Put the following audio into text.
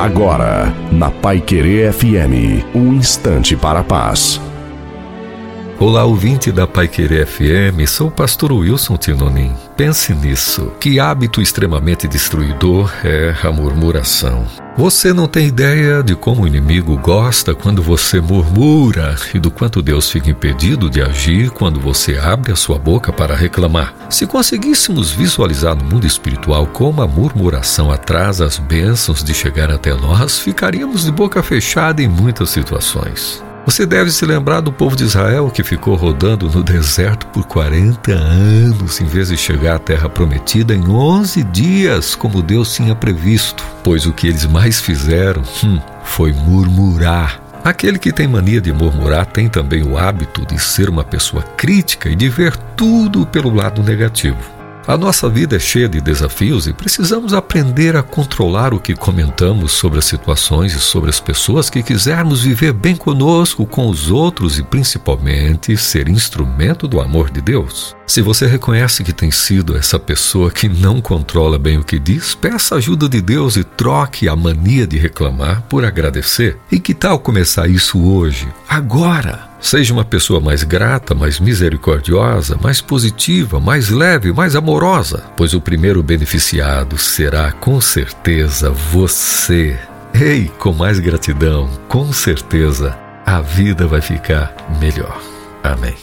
Agora, na Pai Querer FM, um instante para a paz. Olá, ouvinte da Pai Querer FM, sou o pastor Wilson Tinonim. Pense nisso. Que hábito extremamente destruidor é a murmuração. Você não tem ideia de como o inimigo gosta quando você murmura e do quanto Deus fica impedido de agir quando você abre a sua boca para reclamar. Se conseguíssemos visualizar no mundo espiritual como a murmuração atrasa as bênçãos de chegar até nós, ficaríamos de boca fechada em muitas situações. Você deve se lembrar do povo de Israel que ficou rodando no deserto por 40 anos, em vez de chegar à terra prometida em 11 dias, como Deus tinha previsto. Pois o que eles mais fizeram hum, foi murmurar. Aquele que tem mania de murmurar tem também o hábito de ser uma pessoa crítica e de ver tudo pelo lado negativo. A nossa vida é cheia de desafios e precisamos aprender a controlar o que comentamos sobre as situações e sobre as pessoas que quisermos viver bem conosco, com os outros e principalmente ser instrumento do amor de Deus. Se você reconhece que tem sido essa pessoa que não controla bem o que diz, peça ajuda de Deus e troque a mania de reclamar por agradecer. E que tal começar isso hoje, agora? Seja uma pessoa mais grata, mais misericordiosa, mais positiva, mais leve, mais amorosa, pois o primeiro beneficiado será com certeza você. Ei, com mais gratidão, com certeza a vida vai ficar melhor. Amém.